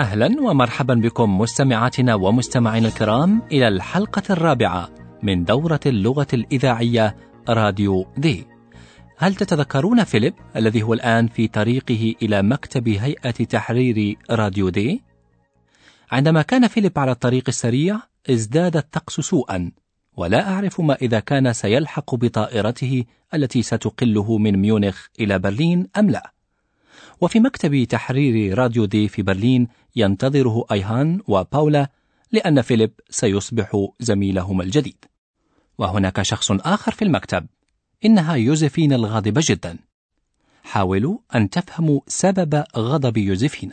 أهلا ومرحبا بكم مستمعاتنا ومستمعينا الكرام إلى الحلقة الرابعة من دورة اللغة الإذاعية Radio D هل تتذكرون فيليب الذي هو الآن في طريقه إلى مكتب هيئة تحرير Radio D؟ عندما كان فيليب على الطريق السريع ازداد الطقس سوءا ولا أعرف ما إذا كان سيلحق بطائرته التي ستقله من ميونخ إلى برلين أم لا وفي مكتب تحرير راديو دي في برلين ينتظره أيهان وباولا لأن فيليب سيصبح زميلهما الجديد. وهناك شخص آخر في المكتب إنها يوزفين الغاضبة جدا. حاولوا أن تفهموا سبب غضب يوزفين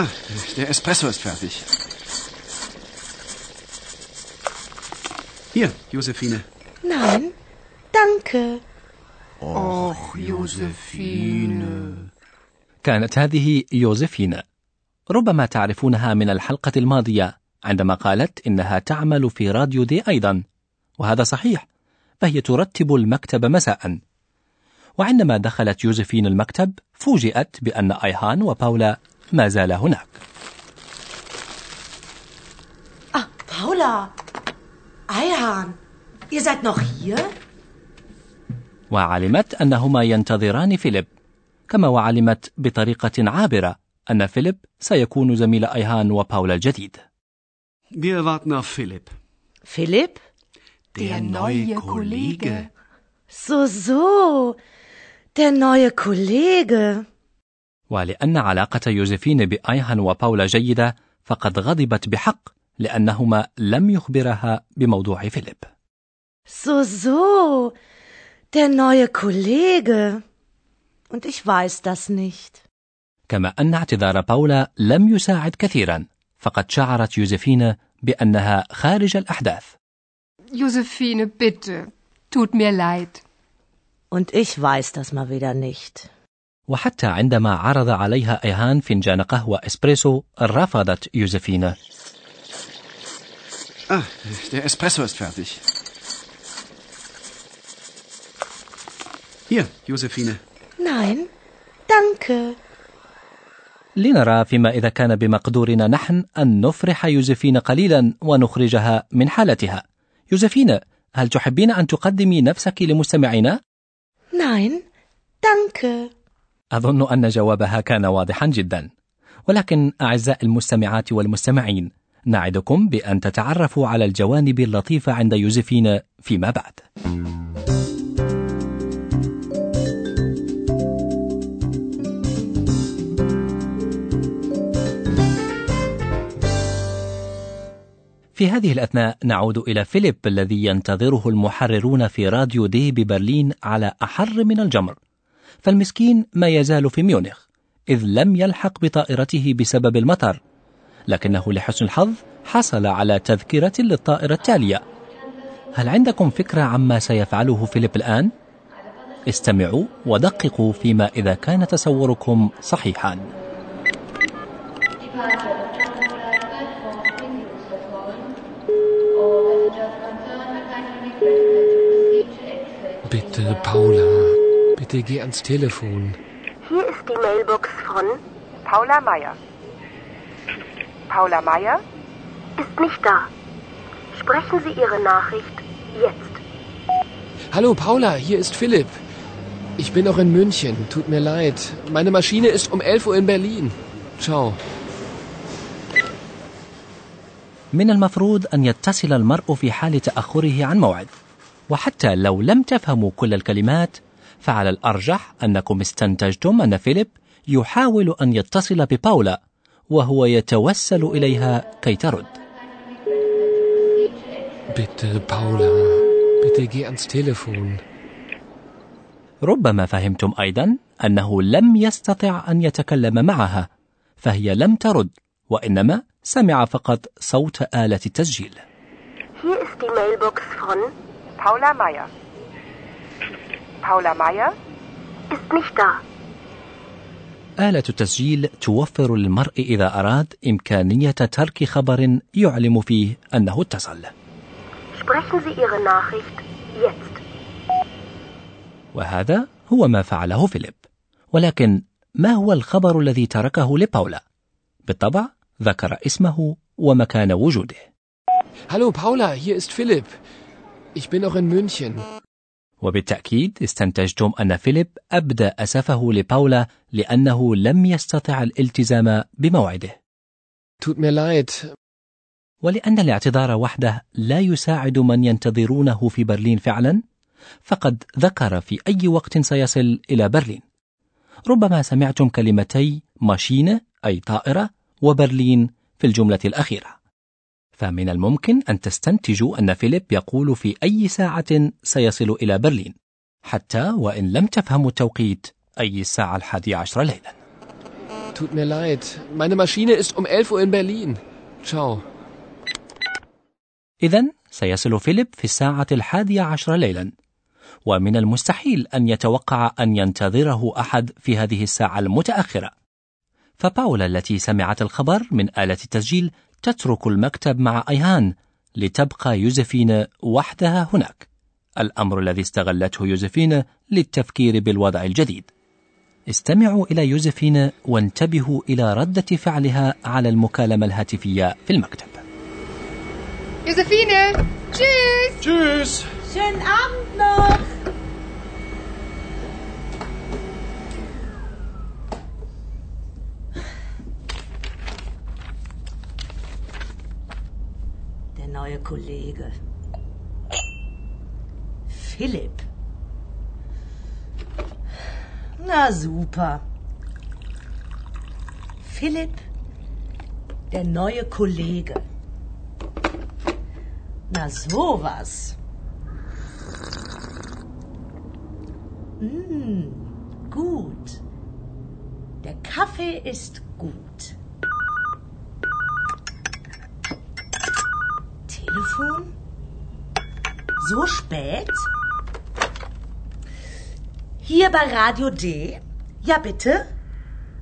Ah, der Espresso ist fertig. Hier, Josephine. Nein, danke. Och, Josephine. كانت هذه يوزفين ربما تعرفونها من الحلقة الماضية عندما قالت إنها تعمل في راديو دي أيضا وهذا صحيح فهي ترتب المكتب مساء وعندما دخلت يوزفين المكتب فوجئت بأن أيهان وباولا ما زال هناك آه، باولا أيهان إزات نو وعلمت أنهما ينتظران فيليب كما وعلمت بطريقة عابرة أن فيليب سيكون زميل أيهان وباولا الجديد Wir warten auf Philipp. Philipp? Der, neue. Kollege. So, so. Der neue Kollege. ولأن علاقة يوزفين بأيهان وباولا جيدة فقد غضبت بحق لأنهما لم يخبرها بموضوع فيليب So, so. Der neue Kollege. Und ich weiß das nicht. كما أن اعتذار باولا لم يساعد كثيرا فقد شعرت يوزفين بأنها خارج الأحداث Josephine, bitte. Tut mir leid. Und ich weiß das mal wieder nicht. وحتى عندما عرض عليها أيهان فنجان قهوة إسبريسو رفضت يوزفين Ah, der Espresso ist fertig. Hier, Josephine. Nein, danke. لنرى فيما إذا كان بمقدورنا نحن أن نفرح يوزفين قليلا ونخرجها من حالتها يوزفين هل تحبين أن تقدمي نفسك لمستمعينا؟ Nein, danke. أظن أن جوابها كان واضحا جدا. ولكن أعزائي المستمعات والمستمعين نعدكم بأن تتعرفوا على الجوانب اللطيفة عند يوزفين فيما بعد. في هذه الأثناء نعود إلى فيليب الذي ينتظره المحررون في راديو دي ببرلين على أحر من الجمر. فالمسكين ما يزال في ميونخ إذ لم يلحق بطائرته بسبب المطر لكنه لحسن الحظ حصل على تذكرة للطائرة التالية هل عندكم فكرة عما سيفعله فيليب الآن؟ استمعوا ودققوا فيما إذا كان تصوركم صحيحا Bitte, Paula. Bitte geh ans Telefon. Hier ist die Mailbox von Paula Meier. Paula Meier? ist nicht da. Sprechen Sie Ihre Nachricht jetzt. Hallo Paula, hier ist Philipp. Ich bin noch in München. Tut mir leid. Meine Maschine ist um 11 Uhr in Berlin. Ciao. من المفروض أن يتصل المرء في حال تأخره عن موعد وحتى لو لم تفهموا كل الكلمات فعلى الأرجح أنكم استنتجتم أن فيليب يحاول أن يتصل بباولا وهو يتوسل إليها كي ترد Bitte, Paula. Bitte geh ans Telefon. ربما فهمتم أيضا أنه لم يستطع أن يتكلم معها فهي لم ترد وإنما سمع فقط صوت آلة التسجيل Hier ist die Mailbox von Paula Meier. Paula Meier? ist nicht da. آلة التسجيل توفر للمرء إذا أراد إمكانية ترك خبر يعلم فيه أنه اتصل Sprechen Sie Ihre Nachricht jetzt. وهذا هو ما فعله فيليب ولكن ما هو الخبر الذي تركه لباولا بالطبع ذكر اسمه ومكان وجوده Hallo Paula, hier ist Philipp. Ich bin noch in München. وبالتأكيد استنتجتم أن فيليب أبدى أسفه لباولا لأنه لم يستطع الالتزام بموعده. Tut mir leid. ولأن الاعتذار وحده لا يساعد من ينتظرونه في برلين فعلا فقد ذكر في أي وقت سيصل إلى برلين. ربما سمعتم كلمتي ماشينة أي طائرة وبرلين في الجملة الأخيرة. فمن الممكن أن تستنتجوا أن فيليب يقول في أي ساعة سيصل إلى برلين حتى وإن لم تفهموا التوقيت أي الساعة الحادية عشر ليلا Tut mir leid. Meine Maschine ist um 11 Uhr in Berlin. Ciao. إذا سيصل فيليب في الساعة الحادية عشر ليلا ومن المستحيل أن يتوقع أن ينتظره أحد في هذه الساعة المتأخرة فباولا التي سمعت الخبر من آلة التسجيل تترك المكتب مع أيهان لتبقى يوزفين وحدها هناك الأمر الذي استغلته يوزفين للتفكير بالوضع الجديد استمعوا إلى يوزفين وانتبهوا إلى ردة فعلها على المكالمة الهاتفية في المكتب Josephine! Tschüss! Tschüss. Schönen Abend noch. Neue Kollege. Philipp. Na super. Philipp, der neue Kollege. Na sowas. Mm, gut. Der Kaffee ist gut. Telefon? So spät? Hier bei Radio D? Ja, bitte?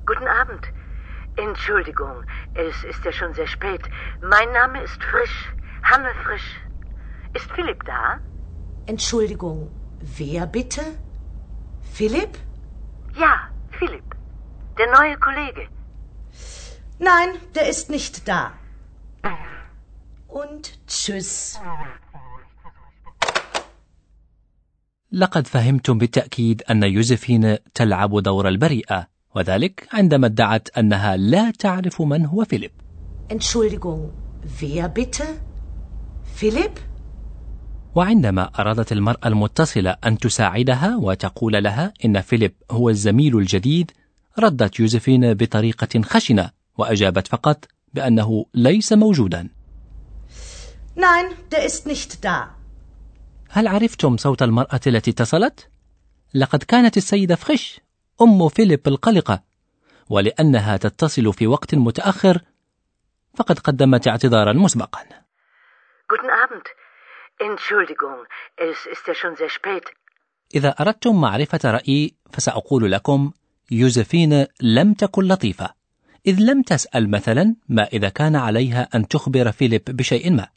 Guten Abend. Entschuldigung, es ist ja schon sehr spät. Mein Name ist Frisch. Hanne Frisch. Ist Philipp da? Entschuldigung, wer bitte? Philipp? Ja, Philipp. Der neue Kollege. Nein, der ist nicht da. Und tschüss. لقد فهمتم بالتأكيد أن يوزفين تلعب دور البريئة وذلك عندما ادعت أنها لا تعرف من هو فيليب Entschuldigung, wer bitte? Philipp? وعندما أرادت المرأة المتصلة أن تساعدها وتقول لها إن فيليب هو الزميل الجديد ردت يوزفين بطريقة خشنة وأجابت فقط بأنه ليس موجودا Nein, der ist nicht da. هل عرفتم صوت المرأة التي اتصلت؟ لقد كانت السيدة فريش أم فيليب القلقة ولأنها تتصل في وقت متأخر فقد قدمت اعتذارا مسبقا Guten Abend. Entschuldigung, es ist ja schon sehr spät. إذا أردتم معرفة رأيي فسأقول لكم يوزفين لم تكن لطيفة إذ لم تسأل مثلا ما إذا كان عليها أن تخبر فيليب بشيء ما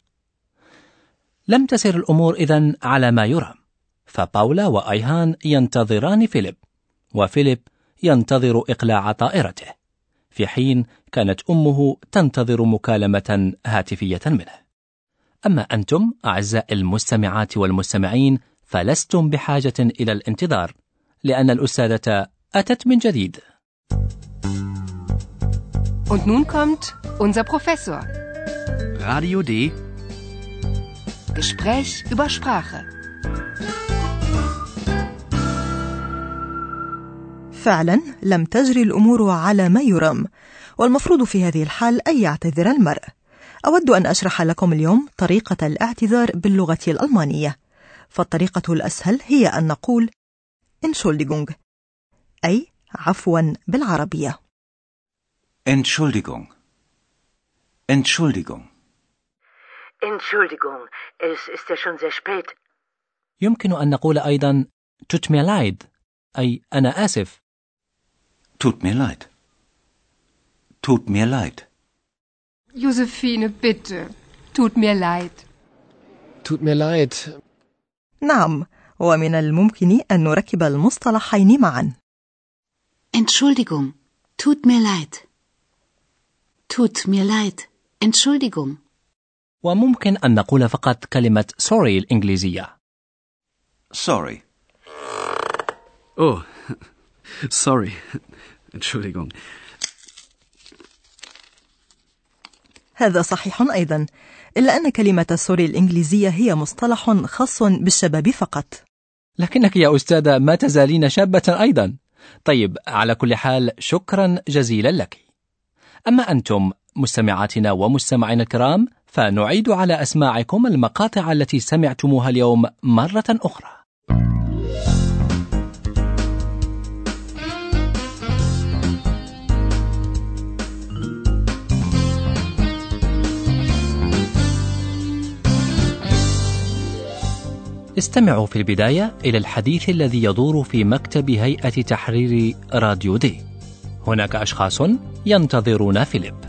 لم تسر الأمور إذن على ما يرام فباولا وأيهان ينتظران فيليب وفيليب ينتظر إقلاع طائرته في حين كانت أمه تنتظر مكالمة هاتفية منه. أما أنتم أعزائي المستمعات والمستمعين فلستم بحاجة إلى الانتظار لأن الأستاذة أتت من جديد. Und nun kommt unser Professor. Radio D. Gespräch über Sprache. فعلا لم تجري الأمور على ما يرام والمفروض في هذه الحال أن يعتذر المرء أود أن أشرح لكم اليوم طريقة الاعتذار باللغة الألمانية فالطريقة الأسهل هي أن نقول Entschuldigung أي عفوا بالعربية Entschuldigung. Entschuldigung. Entschuldigung, es ist ja schon sehr spät. يمكن أن نقول أيضا tut mir leid أي أنا آسف Tut mir leid. Tut mir leid. Josephine, bitte. Tut mir leid. Tut mir leid. نعم ومن الممكن أن نركب المصطلحين معا Entschuldigung. Tut mir leid. Tut mir leid. Entschuldigung. وممكن أن نقول فقط كلمة sorry الإنجليزية Sorry. Oh, sorry. Entschuldigung. هذا صحيح أيضا إلا أن كلمة سوري الإنجليزية هي مصطلح خاص بالشباب فقط لكنك يا أستاذة ما تزالين شابة أيضا طيب على كل حال شكرا جزيلا لك أما أنتم مستمعاتنا ومستمعينا الكرام فنعيد على أسماعكم المقاطع التي سمعتموها اليوم مرة أخرى استمعوا في البداية إلى الحديث الذي يدور في مكتب هيئة تحرير راديو دي. هناك أشخاص ينتظرون فيليب.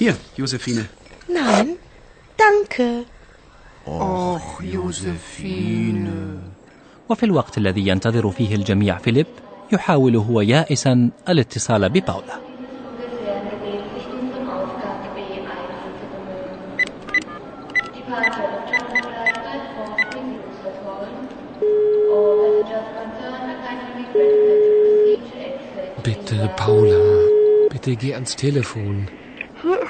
Hier, Josephine. Nein, danke. Och, Josephine. وفي الوقت الذي ينتظر فيه الجميع فيليب يحاول هو يائسا الاتصال بباولا Bitte, Paula. Bitte geh ans Telefon.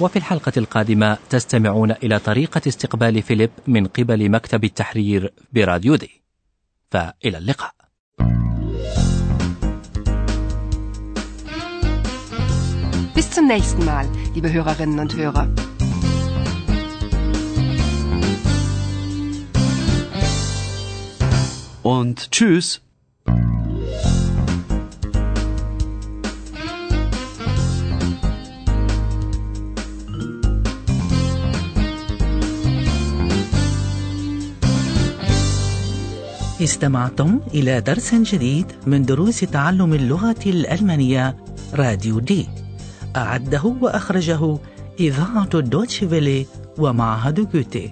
وفي الحلقة القادمة تستمعون إلى طريقة استقبال فيليب من قبل مكتب التحرير براديو دي فإلى اللقاء Bis zum nächsten Mal, liebe Hörerinnen und Hörer. Und tschüss. استمعتم إلى درس جديد من دروس تعلم اللغة الألمانية راديو دي. أعده وأخرجه إذاعة الدوتشي فيلي ومعهد جوتي.